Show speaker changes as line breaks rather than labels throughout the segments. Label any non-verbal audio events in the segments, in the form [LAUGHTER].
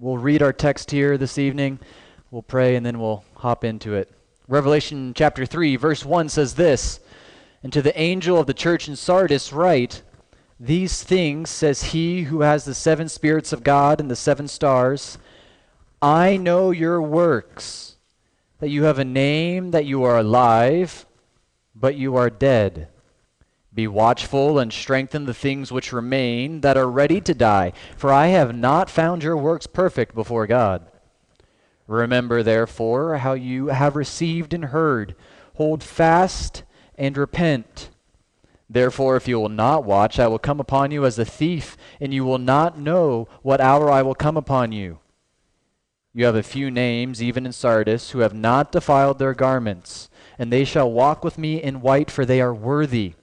We'll read our text here this evening, we'll pray, and then we'll hop into it. Revelation chapter 3, verse 1 says this And to the angel of the church in Sardis, write, These things says he who has the seven spirits of God and the seven stars. I know your works, that you have a name, that you are alive, but you are dead. Be watchful and strengthen the things which remain that are ready to die, for I have not found your works perfect before God. Remember, therefore, how you have received and heard. Hold fast and repent. Therefore, if you will not watch, I will come upon you as a thief, and you will not know what hour I will come upon you. You have a few names, even in Sardis, who have not defiled their garments, and they shall walk with me in white, for they are worthy.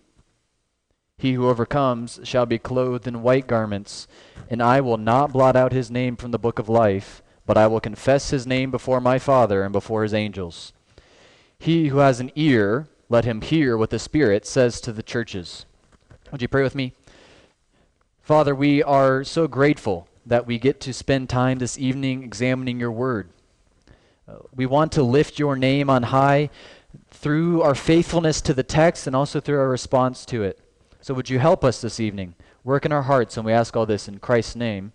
He who overcomes shall be clothed in white garments, and I will not blot out his name from the book of life, but I will confess his name before my Father and before his angels. He who has an ear, let him hear what the Spirit says to the churches. Would you pray with me? Father, we are so grateful that we get to spend time this evening examining your word. Uh, we want to lift your name on high through our faithfulness to the text and also through our response to it. So would you help us this evening? Work in our hearts, and we ask all this in Christ's name.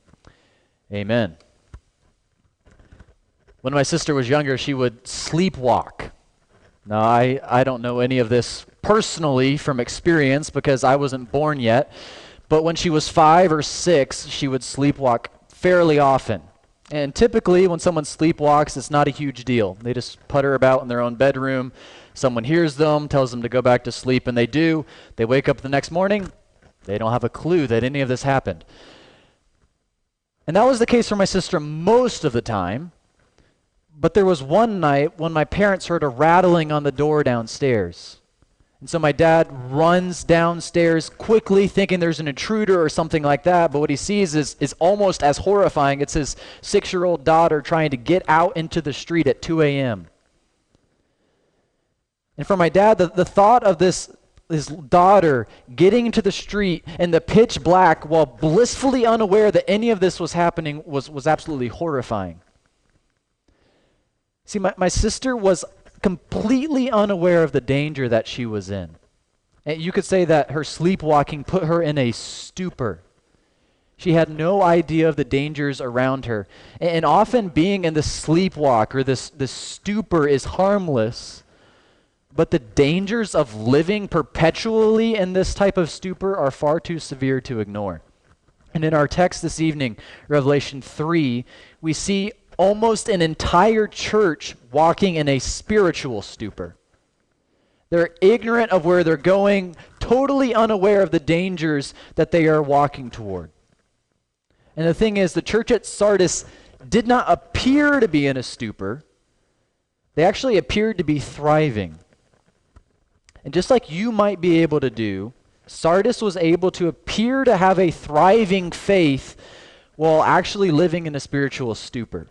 Amen. When my sister was younger, she would sleepwalk. Now, I, I don't know any of this personally from experience because I wasn't born yet, but when she was five or six, she would sleepwalk fairly often. And typically, when someone sleepwalks, it's not a huge deal. They just putter about in their own bedroom. Someone hears them, tells them to go back to sleep, and they do. They wake up the next morning, they don't have a clue that any of this happened. And that was the case for my sister most of the time. But there was one night when my parents heard a rattling on the door downstairs. And so my dad runs downstairs quickly, thinking there's an intruder or something like that. But what he sees is, is almost as horrifying. It's his six year old daughter trying to get out into the street at 2 a.m. And for my dad, the, the thought of this his daughter getting into the street in the pitch black while blissfully unaware that any of this was happening was, was absolutely horrifying. See, my, my sister was completely unaware of the danger that she was in. And you could say that her sleepwalking put her in a stupor. She had no idea of the dangers around her. And often being in the sleepwalk or this, this stupor is harmless but the dangers of living perpetually in this type of stupor are far too severe to ignore. And in our text this evening, Revelation 3, we see almost an entire church walking in a spiritual stupor. They're ignorant of where they're going, totally unaware of the dangers that they are walking toward. And the thing is, the church at Sardis did not appear to be in a stupor, they actually appeared to be thriving. And just like you might be able to do, Sardis was able to appear to have a thriving faith while actually living in a spiritual stupor.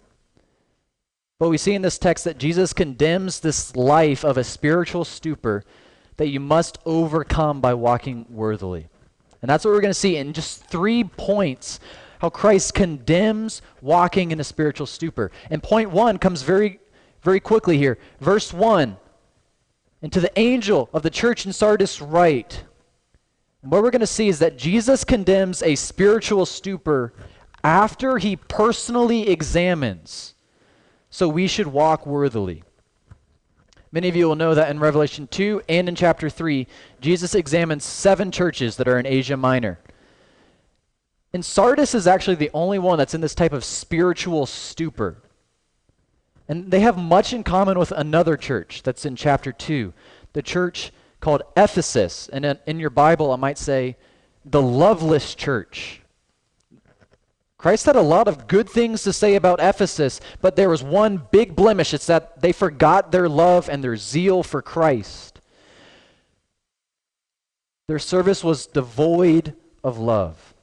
But we see in this text that Jesus condemns this life of a spiritual stupor that you must overcome by walking worthily. And that's what we're going to see in just three points how Christ condemns walking in a spiritual stupor. And point one comes very, very quickly here. Verse 1 and to the angel of the church in Sardis, write. And what we're going to see is that Jesus condemns a spiritual stupor after he personally examines. So we should walk worthily. Many of you will know that in Revelation 2 and in chapter 3, Jesus examines seven churches that are in Asia Minor. And Sardis is actually the only one that's in this type of spiritual stupor. And they have much in common with another church that's in chapter 2, the church called Ephesus. And in, in your Bible, I might say, the loveless church. Christ had a lot of good things to say about Ephesus, but there was one big blemish. It's that they forgot their love and their zeal for Christ. Their service was devoid of love.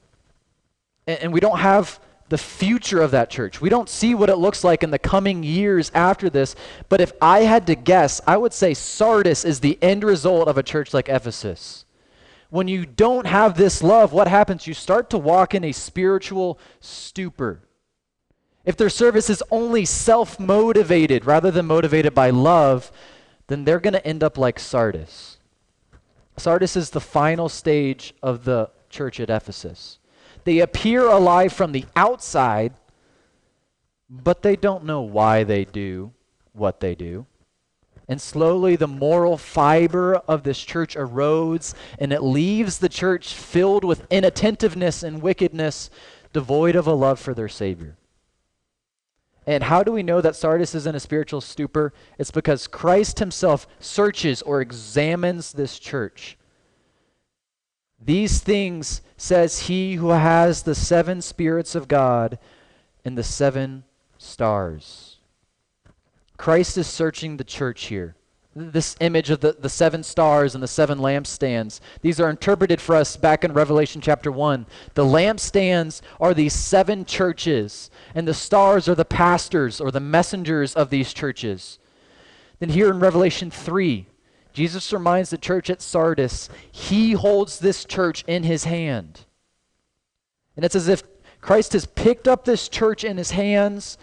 And, and we don't have the future of that church. We don't see what it looks like in the coming years after this, but if I had to guess, I would say Sardis is the end result of a church like Ephesus. When you don't have this love, what happens? You start to walk in a spiritual stupor. if their service is only self motivated rather than motivated by love, then they're going to end up like Sardis. Sardis is the final stage of the church at Ephesus. They appear alive from the outside, but they don't know why they do what they do. And slowly, the moral fiber of this church erodes, and it leaves the church filled with inattentiveness and wickedness, devoid of a love for their Savior. And how do we know that Sardis is in a spiritual stupor? It's because Christ himself searches or examines this church. These things says he who has the seven spirits of God and the seven stars. Christ is searching the church here this image of the, the seven stars and the seven lampstands. These are interpreted for us back in Revelation chapter 1. The lampstands are these seven churches, and the stars are the pastors or the messengers of these churches. Then here in Revelation 3, Jesus reminds the church at Sardis, he holds this church in his hand. And it's as if Christ has picked up this church in his hands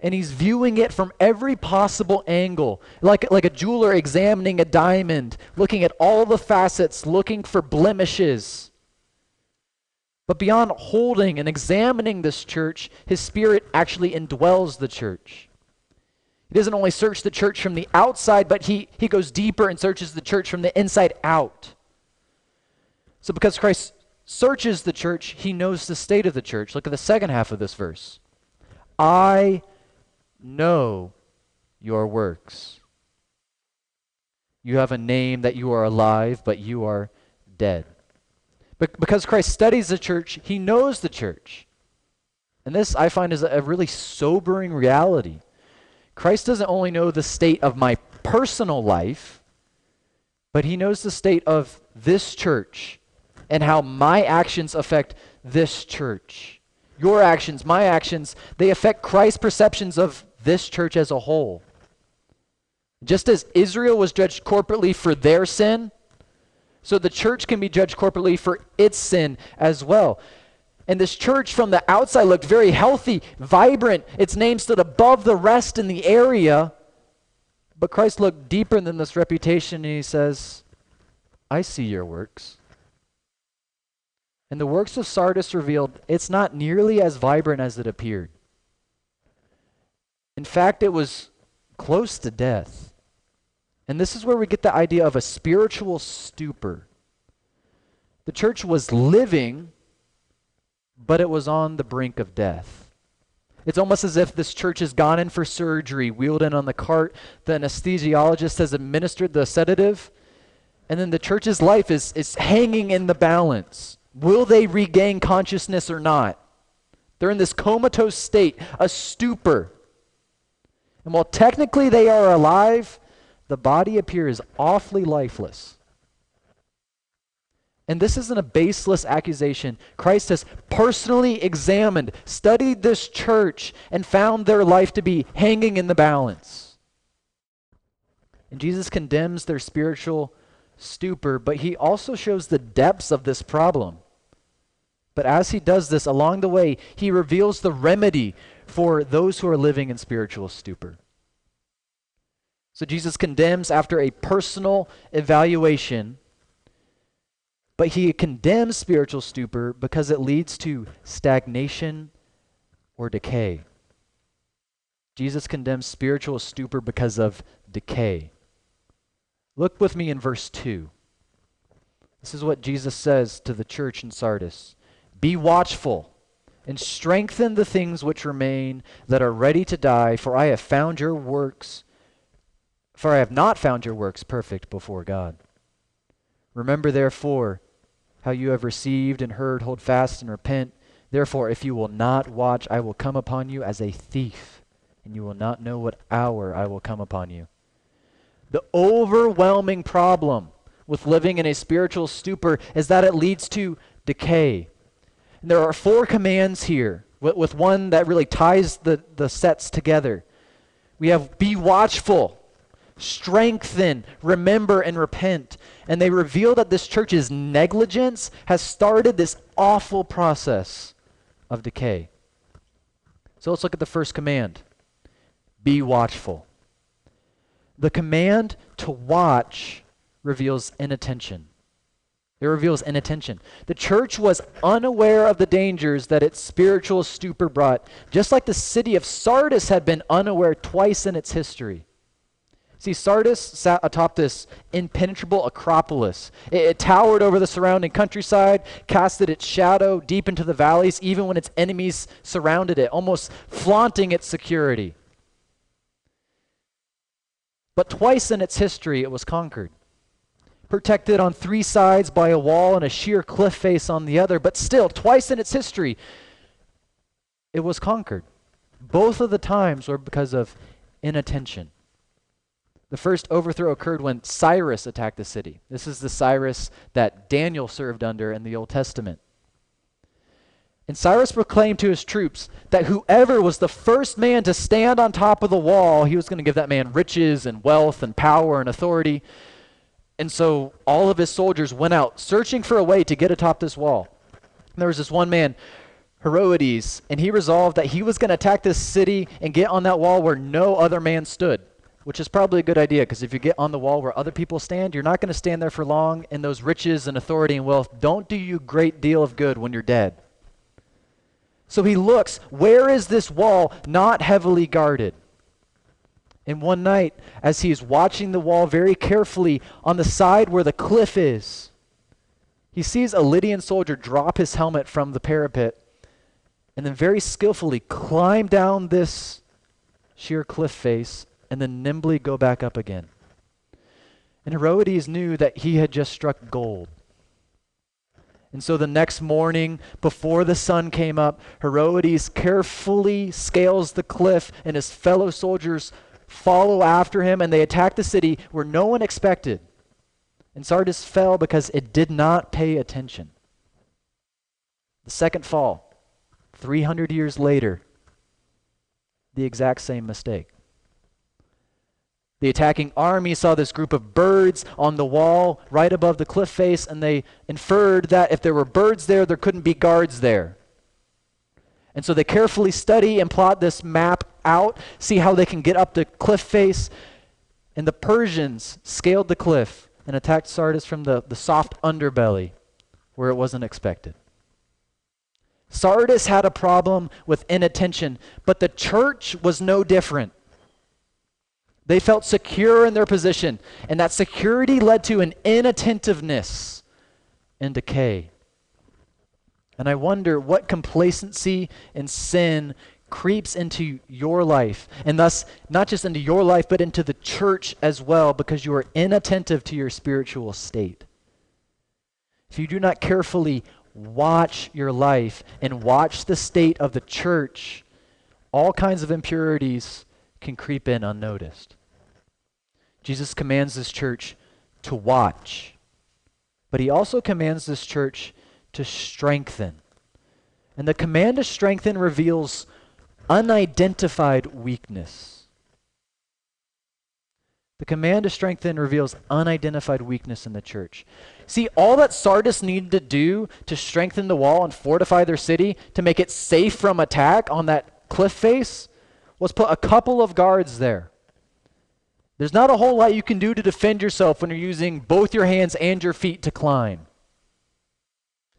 and he's viewing it from every possible angle, like, like a jeweler examining a diamond, looking at all the facets, looking for blemishes. But beyond holding and examining this church, his spirit actually indwells the church. He doesn't only search the church from the outside, but he, he goes deeper and searches the church from the inside out. So, because Christ searches the church, he knows the state of the church. Look at the second half of this verse. I know your works. You have a name that you are alive, but you are dead. But because Christ studies the church, he knows the church. And this, I find, is a really sobering reality. Christ doesn't only know the state of my personal life, but he knows the state of this church and how my actions affect this church. Your actions, my actions, they affect Christ's perceptions of this church as a whole. Just as Israel was judged corporately for their sin, so the church can be judged corporately for its sin as well. And this church from the outside looked very healthy, vibrant. Its name stood above the rest in the area. But Christ looked deeper than this reputation and he says, I see your works. And the works of Sardis revealed it's not nearly as vibrant as it appeared. In fact, it was close to death. And this is where we get the idea of a spiritual stupor. The church was living, but it was on the brink of death. It's almost as if this church has gone in for surgery, wheeled in on the cart, the anesthesiologist has administered the sedative, and then the church's life is, is hanging in the balance. Will they regain consciousness or not? They're in this comatose state, a stupor. And while technically they are alive, the body appears awfully lifeless. And this isn't a baseless accusation. Christ has personally examined, studied this church, and found their life to be hanging in the balance. And Jesus condemns their spiritual stupor, but he also shows the depths of this problem. But as he does this, along the way, he reveals the remedy for those who are living in spiritual stupor. So Jesus condemns after a personal evaluation, but he condemns spiritual stupor because it leads to stagnation or decay. Jesus condemns spiritual stupor because of decay. Look with me in verse 2. This is what Jesus says to the church in Sardis Be watchful and strengthen the things which remain that are ready to die, for I have found your works for I have not found your works perfect before God. Remember, therefore, how you have received and heard, hold fast and repent. Therefore, if you will not watch, I will come upon you as a thief, and you will not know what hour I will come upon you. The overwhelming problem with living in a spiritual stupor is that it leads to decay. And there are four commands here, with, with one that really ties the, the sets together. We have be watchful strengthen, remember, and repent. And they reveal that this church's negligence has started this awful process of decay. So let's look at the first command be watchful. The command to watch reveals inattention. It reveals inattention. The church was unaware of the dangers that its spiritual stupor brought, just like the city of Sardis had been unaware twice in its history. See, Sardis sat atop this impenetrable acropolis. It, it, towered over the surrounding countryside, casted its shadow deep into the valleys, even when its enemies surrounded it, almost flaunting its security. But twice in its history, it was conquered protected on three sides by a wall and a sheer cliff face on the other, but still, twice in its history, it was conquered. Both of the times were because of inattention. The first overthrow occurred when Cyrus attacked the city. This is the Cyrus that Daniel served under in the Old Testament. And Cyrus proclaimed to his troops that whoever was the first man to stand on top of the wall, he was going to give that man riches and wealth and power and authority. And so all of his soldiers went out searching for a way to get atop this wall. And there was this one man, Herodes, and he resolved that he was going to attack this city and get on that wall where no other man stood, which is probably a good idea because if you get on the wall where other people stand, you're not going to stand there for long, and those riches and authority and wealth don't do you a great deal of good when you're dead. So he looks, where is this wall not heavily guarded? And one night, as he is watching the wall very carefully on the side where the cliff is, he sees a Lydian soldier drop his helmet from the parapet and then very skillfully climb down this sheer cliff face and then nimbly go back up again. And Herodes knew that he had just struck gold. And so the next morning, before the sun came up, Herodes carefully scales the cliff, and his fellow soldiers follow after him, and they attack the city where no one expected. And Sardis fell because it did not pay attention. The second fall, 300 years later, the exact same mistake. The attacking army saw this group of birds on the wall right above the cliff face, and they inferred that if there were birds there, there couldn't be guards there. And so they carefully study and plot this map out, see how they can get up the cliff face. And the Persians scaled the cliff and attacked Sardis from the, the soft underbelly where it wasn't expected. Sardis had a problem with inattention, but the church was no different. They felt secure in their position, and that security led to an inattentiveness and decay. And I wonder what complacency and sin creeps into your life, and thus not just into your life, but into the church as well, because you are inattentive to your spiritual state. If you do not carefully watch your life and watch the state of the church, all kinds of impurities can creep in unnoticed. Jesus commands this church to watch, but he also commands this church to strengthen. And the command to strengthen reveals unidentified weakness. The command to strengthen reveals unidentified weakness in the church. See, all that Sardis needed to do to strengthen the wall and fortify their city, to make it safe from attack on that cliff face, was put a couple of guards there. There's not a whole lot you can do to defend yourself when you're using both your hands and your feet to climb.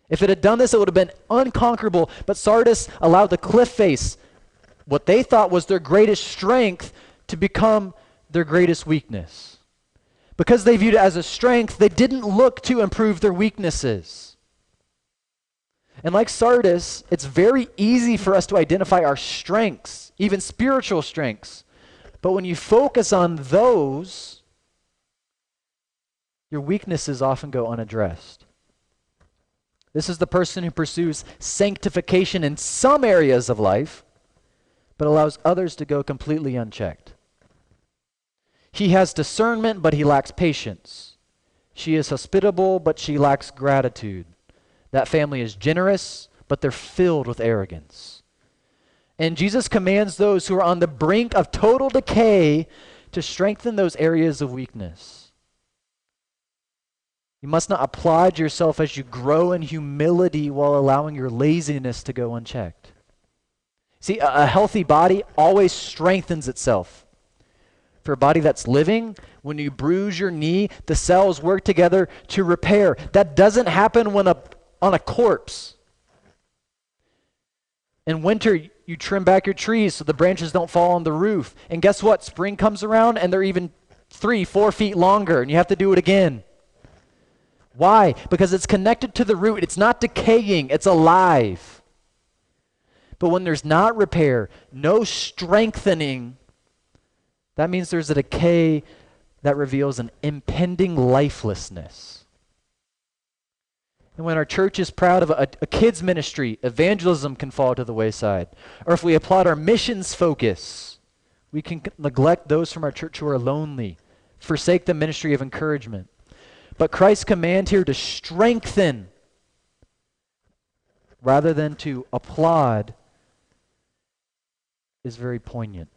If it had done this, it would have been unconquerable. But Sardis allowed the cliff face, what they thought was their greatest strength, to become their greatest weakness. Because they viewed it as a strength, they didn't look to improve their weaknesses. And like Sardis, it's very easy for us to identify our strengths, even spiritual strengths. But when you focus on those, your weaknesses often go unaddressed. This is the person who pursues sanctification in some areas of life, but allows others to go completely unchecked. He has discernment, but he lacks patience. She is hospitable, but she lacks gratitude. That family is generous, but they're filled with arrogance. And Jesus commands those who are on the brink of total decay to strengthen those areas of weakness. You must not applaud yourself as you grow in humility while allowing your laziness to go unchecked. See, a, healthy body always strengthens itself. For a body that's living, when you bruise your knee, the cells work together to repair. That doesn't happen when a, on a corpse. In winter, you trim back your trees so the branches don't fall on the roof. And guess what? Spring comes around and they're even three, four feet longer, and you have to do it again. Why? Because it's connected to the root. It's not decaying, it's alive. But when there's not repair, no strengthening, that means there's a decay that reveals an impending lifelessness. And when our church is proud of a, a, kids' ministry, evangelism can fall to the wayside. Or if we applaud our missions focus, we can neglect those from our church who are lonely, forsake the ministry of encouragement. But Christ's command here to strengthen rather than to applaud is very poignant.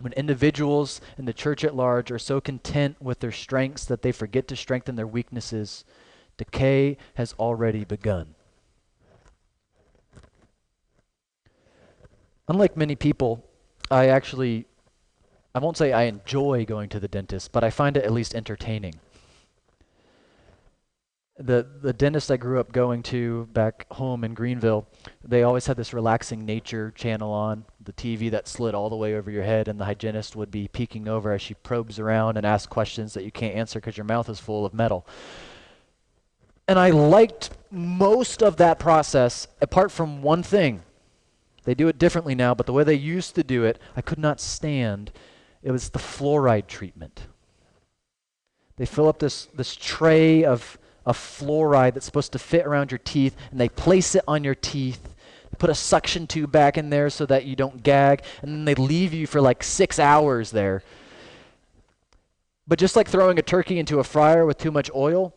When individuals in the church at large are so content with their strengths that they forget to strengthen their weaknesses, decay has already begun. Unlike many people, I actually, I won't say I enjoy going to the dentist, but I find it at least entertaining. The, the dentist I grew up going to back home in Greenville, they always had this relaxing nature channel on, the TV that slid all the way over your head, and the hygienist would be peeking over as she probes around and asks questions that you can't answer because your mouth is full of metal. And I liked most of that process, apart from one thing. They do it differently now, but the way they used to do it, I could not stand. It was the fluoride treatment. They fill up this, this tray of, of fluoride that's supposed to fit around your teeth, and they place it on your teeth. put a suction tube back in there so that you don't gag, and then they leave you for like six hours there. But just like throwing a turkey into a fryer with too much oil,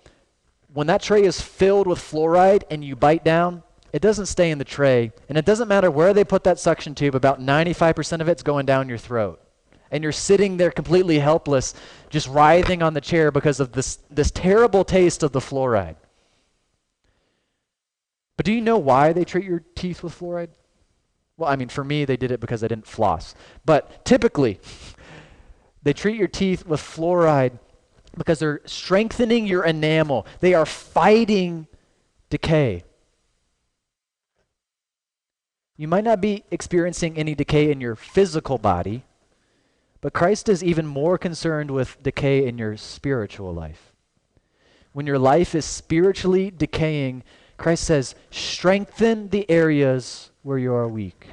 when that tray is filled with fluoride and you bite down, it doesn't stay in the tray. And it doesn't matter where they put that suction tube, about 95% of it's going down your throat. And you're sitting there completely helpless, just writhing on the chair because of this, this terrible taste of the fluoride. But do you know why they treat your teeth with fluoride? Well, I mean, for me, they did it because I didn't floss. But typically, [LAUGHS] they treat your teeth with fluoride because they're strengthening your enamel. They are fighting decay. You might not be experiencing any decay in your physical body, but Christ is even more concerned with decay in your spiritual life. When your life is spiritually decaying, Christ says, strengthen the areas where you are weak.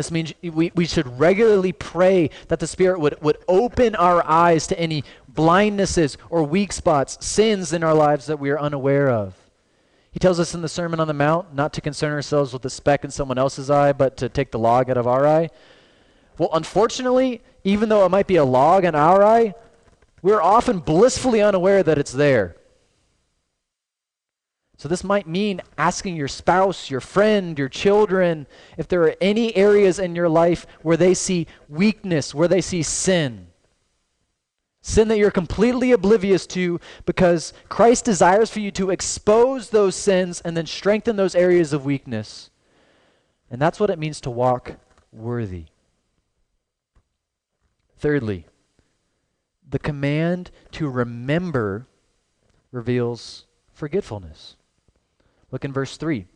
This means we, we should regularly pray that the Spirit would, would open our eyes to any blindnesses or weak spots, sins in our lives that we are unaware of. He tells us in the Sermon on the Mount not to concern ourselves with the speck in someone else's eye, but to take the log out of our eye. Well, unfortunately, even though it might be a log in our eye, we're often blissfully unaware that it's there. So, this might mean asking your spouse, your friend, your children, if there are any areas in your life where they see weakness, where they see sin. Sin that you're completely oblivious to because Christ desires for you to expose those sins and then strengthen those areas of weakness. And that's what it means to walk worthy. Thirdly, the command to remember reveals forgetfulness. Look in verse 3.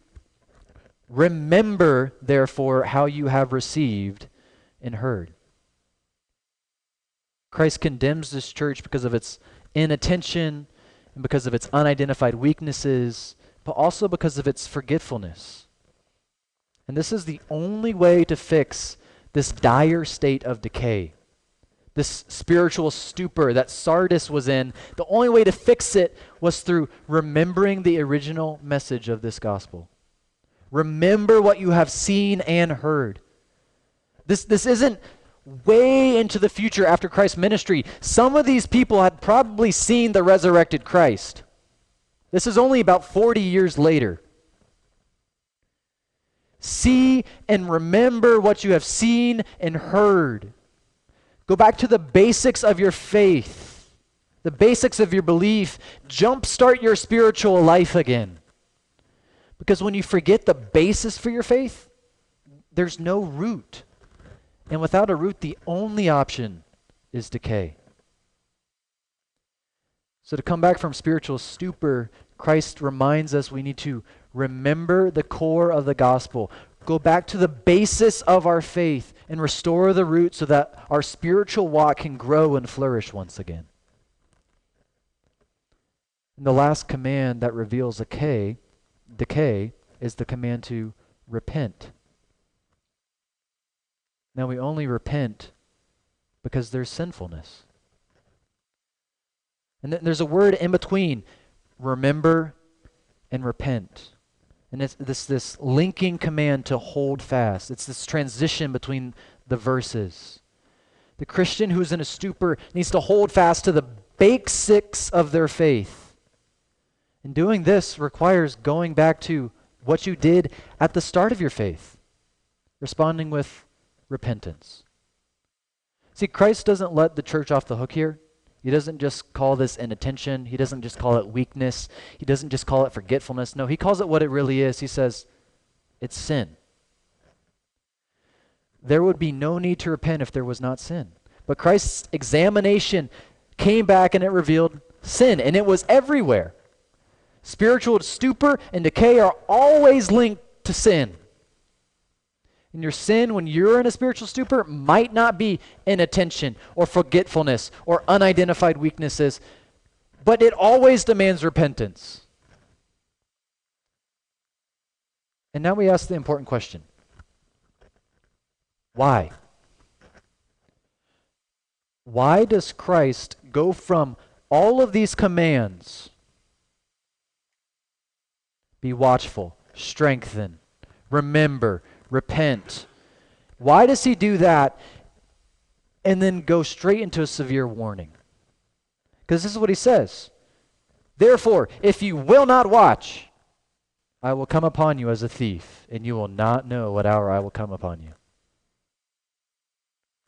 Remember, therefore, how you have received and heard. Christ condemns this church because of its inattention and because of its unidentified weaknesses, but also because of its forgetfulness. And this is the only way to fix this dire state of decay, this spiritual stupor that Sardis was in. The only way to fix it was through remembering the original message of this gospel. Remember what you have seen and heard. This, this isn't way into the future after Christ's ministry, some of these people had probably seen the resurrected Christ. This is only about 40 years later. See and remember what you have seen and heard. Go back to the basics of your faith, the basics of your belief. Jumpstart your spiritual life again. Because when you forget the basis for your faith, there's no root. And without a root, the only option is decay. So, to come back from spiritual stupor, Christ reminds us we need to remember the core of the gospel, go back to the basis of our faith, and restore the root so that our spiritual walk can grow and flourish once again. And the last command that reveals decay, decay is the command to repent. Now we only repent because there's sinfulness. And then there's a word in between remember and repent. And it's this, this linking command to hold fast. It's this transition between the verses. The Christian who's in a stupor needs to hold fast to the basics of their faith. And doing this requires going back to what you did at the start of your faith, responding with repentance. See, Christ doesn't let the church off the hook here. He doesn't just call this inattention. He doesn't just call it weakness. He doesn't just call it forgetfulness. No, he calls it what it really is. He says, it's sin. There would be no need to repent if there was not sin. But Christ's examination came back and it revealed sin, and it was everywhere. Spiritual stupor and decay are always linked to sin. And your sin, when you're in a spiritual stupor, might not be inattention or forgetfulness or unidentified weaknesses, but it always demands repentance. And now we ask the important question why? Why does Christ go from all of these commands be watchful, strengthen, remember, repent. Why does he do that and then go straight into a severe warning? Because this is what he says. Therefore, if you will not watch, I will come upon you as a thief, and you will not know what hour I will come upon you.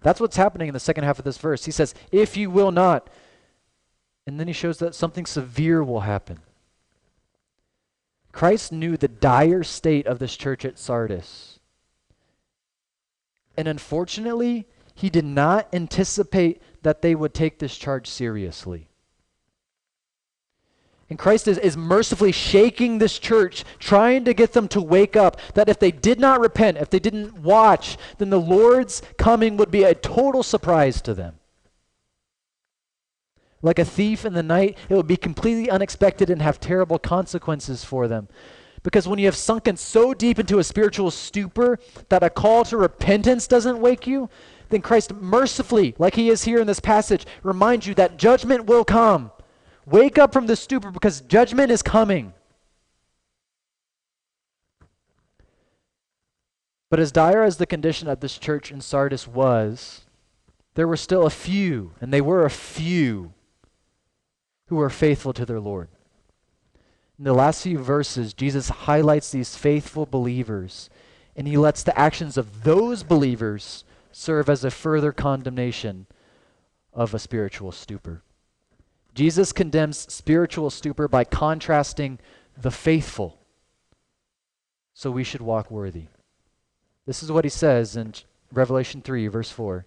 That's what's happening in the second half of this verse. He says, If you will not. And then he shows that something severe will happen. Christ knew the dire state of this church at Sardis. And unfortunately, he did not anticipate that they would take this charge seriously. And Christ is, is mercifully shaking this church, trying to get them to wake up. That if they did not repent, if they didn't watch, then the Lord's coming would be a total surprise to them. Like a thief in the night, it would be completely unexpected and have terrible consequences for them. Because when you have sunken so deep into a spiritual stupor that a call to repentance doesn't wake you, then Christ mercifully, like he is here in this passage, reminds you that judgment will come. Wake up from the stupor because judgment is coming. But as dire as the condition of this church in Sardis was, there were still a few, and they were a few, who were faithful to their Lord. In the last few verses, Jesus highlights these faithful believers, and he lets the actions of those believers serve as a further condemnation of a spiritual stupor. Jesus condemns spiritual stupor by contrasting the faithful. So we should walk worthy. This is what he says in Revelation 3, verse 4.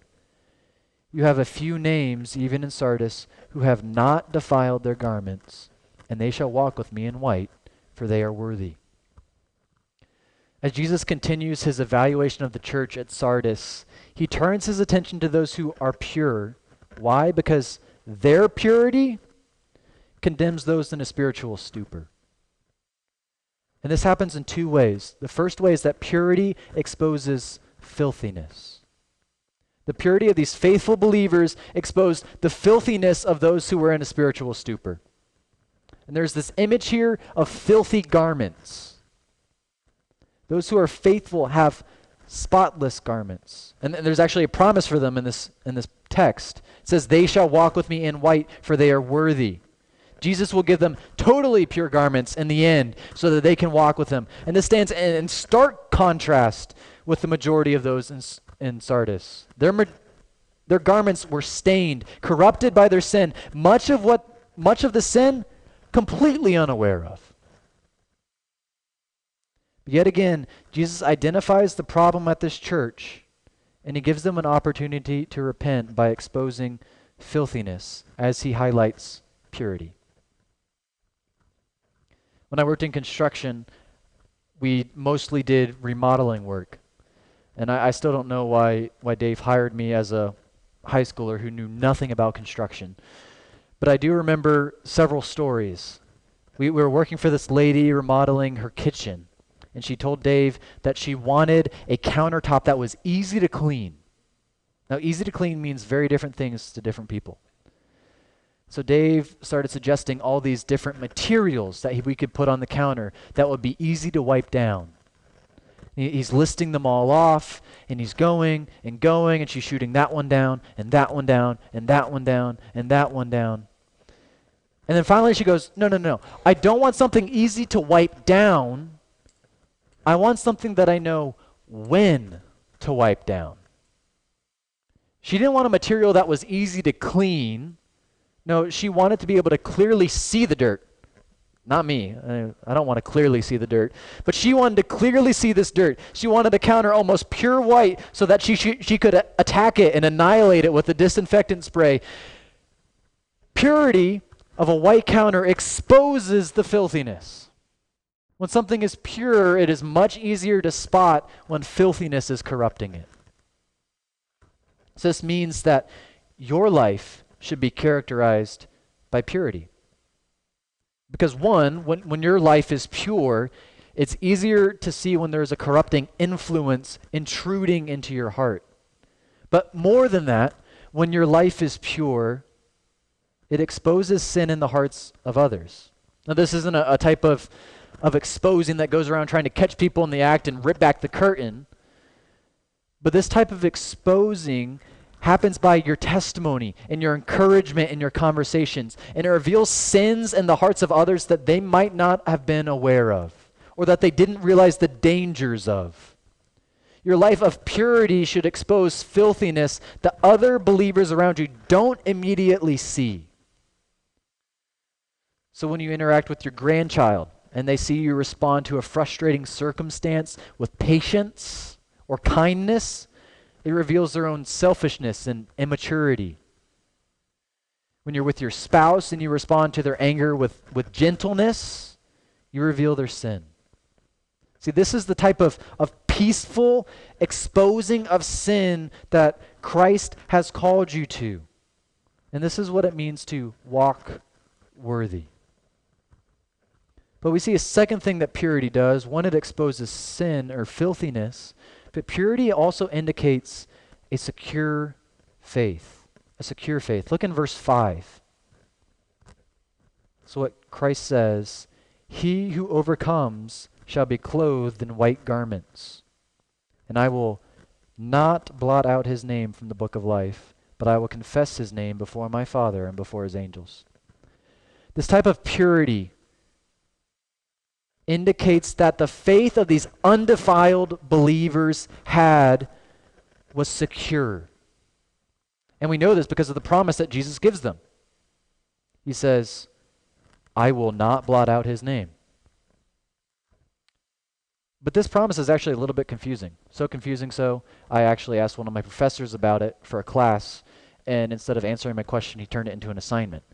You have a few names, even in Sardis, who have not defiled their garments, and they shall walk with me in white, for they are worthy. As Jesus continues his evaluation of the church at Sardis, he turns his attention to those who are pure. Why? Because their purity condemns those in a spiritual stupor. And this happens in two ways. The first way is that purity exposes filthiness. The purity of these faithful believers exposed the filthiness of those who were in a spiritual stupor. And there's this image here of filthy garments. Those who are faithful have spotless garments. And there's actually a promise for them in this, in this text. It says, They shall walk with me in white, for they are worthy. Jesus will give them totally pure garments in the end so that they can walk with him. And this stands in stark contrast with the majority of those in, in Sardis. Their, their garments were stained, corrupted by their sin. Much of what much of the sin completely unaware of. Yet again, Jesus identifies the problem at this church and he gives them an opportunity to repent by exposing filthiness as he highlights purity. When I worked in construction, we mostly did remodeling work. And I, I, still don't know why, why Dave hired me as a high schooler who knew nothing about construction. But I do remember several stories. We, we were working for this lady remodeling her kitchen. And she told Dave that she wanted a countertop that was easy to clean. Now, easy to clean means very different things to different people. So Dave started suggesting all these different materials that he, we could put on the counter that would be easy to wipe down. He's listing them all off, and he's going and going, and she's shooting that one down, and that one down, and that one down, and that one down. And then finally she goes, No, no, no. I don't want something easy to wipe down. I want something that I know when to wipe down. She didn't want a material that was easy to clean no, she wanted to be able to clearly see the dirt. Not me. I, I, don't want to clearly see the dirt. But she wanted to clearly see this dirt. She wanted the counter almost pure white so that she, she, she could attack it and annihilate it with a disinfectant spray. Purity of a white counter exposes the filthiness. When something is pure, it is much easier to spot when filthiness is corrupting it. So this means that your life should be characterized by purity. Because, one, when, when your life is pure, it's easier to see when there's a corrupting influence intruding into your heart. But more than that, when your life is pure, it exposes sin in the hearts of others. Now, this isn't a, a type of, of exposing that goes around trying to catch people in the act and rip back the curtain. But this type of exposing happens by your testimony and your encouragement in your conversations. And it reveals sins in the hearts of others that they might not have been aware of or that they didn't realize the dangers of. Your life of purity should expose filthiness that other believers around you don't immediately see. So when you interact with your grandchild and they see you respond to a frustrating circumstance with patience or kindness, it reveals their own selfishness and immaturity. When you're with your spouse and you respond to their anger with, with gentleness, you reveal their sin. See, this is the type of, of peaceful exposing of sin that Christ has called you to. And this is what it means to walk worthy. But we see a second thing that purity does. One, it exposes sin or filthiness. But purity also indicates a secure faith. A secure faith. Look in verse 5. So, what Christ says He who overcomes shall be clothed in white garments, and I will not blot out his name from the book of life, but I will confess his name before my Father and before his angels. This type of purity indicates that the faith of these undefiled believers had was secure. And we know this because of the promise that Jesus gives them. He says, I will not blot out his name. But this promise is actually a little bit confusing. So confusing so, I actually asked one of my professors about it for a class, and instead of answering my question, he turned it into an assignment.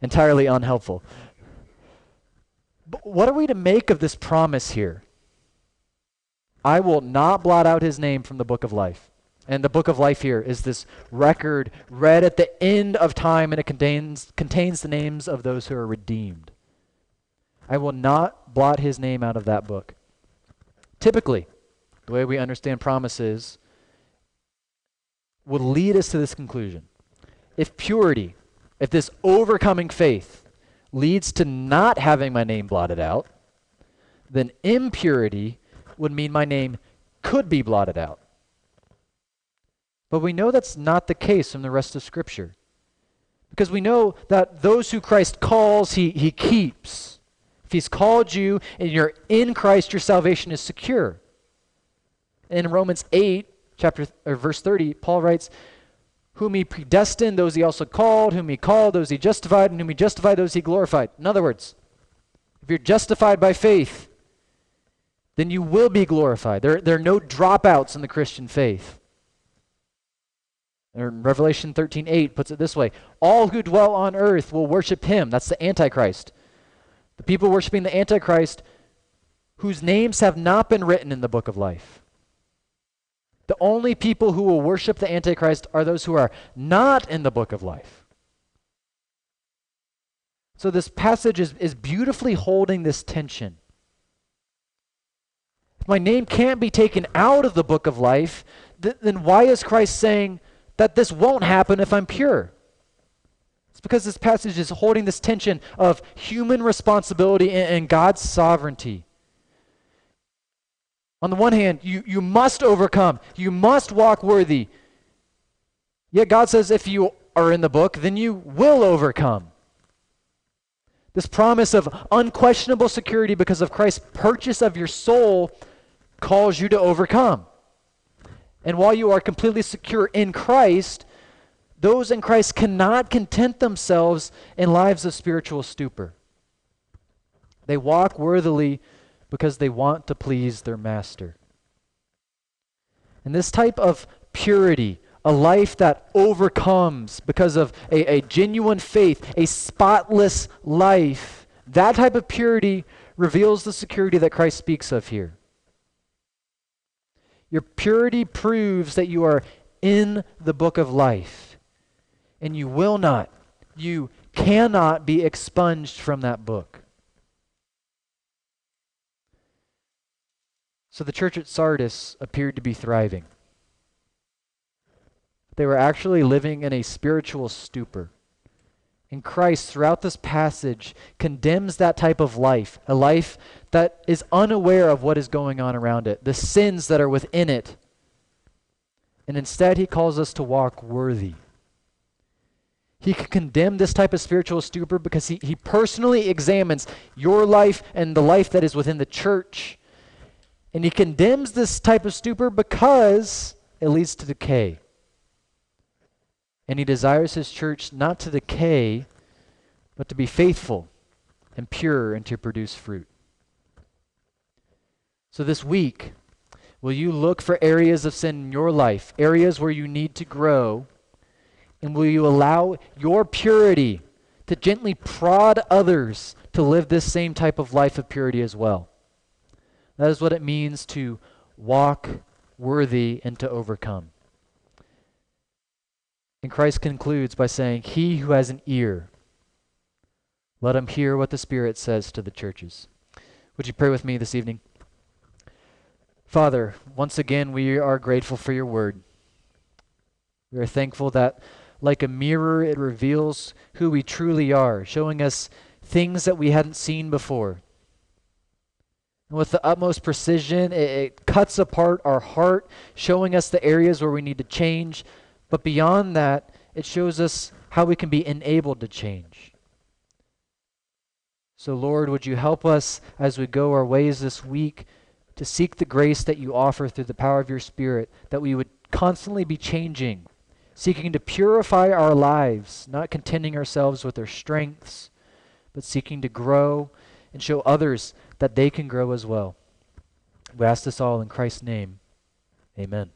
Entirely unhelpful. But what are we to make of this promise here? I will not blot out his name from the book of life. And the book of life here is this record read at the end of time, and it contains, contains the names of those who are redeemed. I will not blot his name out of that book. Typically, the way we understand promises would lead us to this conclusion. If purity, if this overcoming faith leads to not having my name blotted out, then impurity would mean my name could be blotted out. But we know that's not the case from the rest of Scripture. Because we know that those who Christ calls, he, he keeps. If he's called you and you're in Christ, your salvation is secure. In Romans 8, chapter or verse 30, Paul writes, whom he predestined, those he also called, whom he called, those he justified, and whom he justified, those he glorified. In other words, if you're justified by faith, then you will be glorified. There, there are no dropouts in the Christian faith. Revelation 13 8 puts it this way All who dwell on earth will worship him. That's the Antichrist. The people worshiping the Antichrist whose names have not been written in the book of life. The only people who will worship the Antichrist are those who are not in the book of life. So this passage is, is beautifully holding this tension. If my name can't be taken out of the book of life, th- then why is Christ saying that this won't happen if I'm pure? It's because this passage is holding this tension of human responsibility and, and God's sovereignty. On the one hand, you, you must overcome, you must walk worthy. Yet God says if you are in the book, then you will overcome. This promise of unquestionable security because of Christ's purchase of your soul calls you to overcome. And while you are completely secure in Christ, those in Christ cannot content themselves in lives of spiritual stupor. They walk worthily because they want to please their master. And this type of purity, a life that overcomes because of a, a genuine faith, a spotless life, that type of purity reveals the security that Christ speaks of here. Your purity proves that you are in the book of life. And you will not, you cannot be expunged from that book. So the church at Sardis appeared to be thriving. They were actually living in a spiritual stupor. And Christ, throughout this passage, condemns that type of life, a life that is unaware of what is going on around it, the sins that are within it. And instead, he calls us to walk worthy. He can condemn this type of spiritual stupor because he, he personally examines your life and the life that is within the church and he condemns this type of stupor because it leads to decay. And he desires his church not to decay, but to be faithful and pure and to produce fruit. So this week, will you look for areas of sin in your life, areas where you need to grow, and will you allow your purity to gently prod others to live this same type of life of purity as well? That is what it means to walk worthy and to overcome. And Christ concludes by saying, He who has an ear, let him hear what the Spirit says to the churches. Would you pray with me this evening? Father, once again, we are grateful for your word. We are thankful that, like a mirror, it reveals who we truly are, showing us things that we hadn't seen before and with the utmost precision, it, it cuts apart our heart, showing us the areas where we need to change. But beyond that, it shows us how we can be enabled to change. So, Lord, would you help us as we go our ways this week to seek the grace that you offer through the power of your Spirit, that we would constantly be changing, seeking to purify our lives, not contenting ourselves with our strengths, but seeking to grow and show others that they can grow as well. We ask this all in Christ's name. Amen.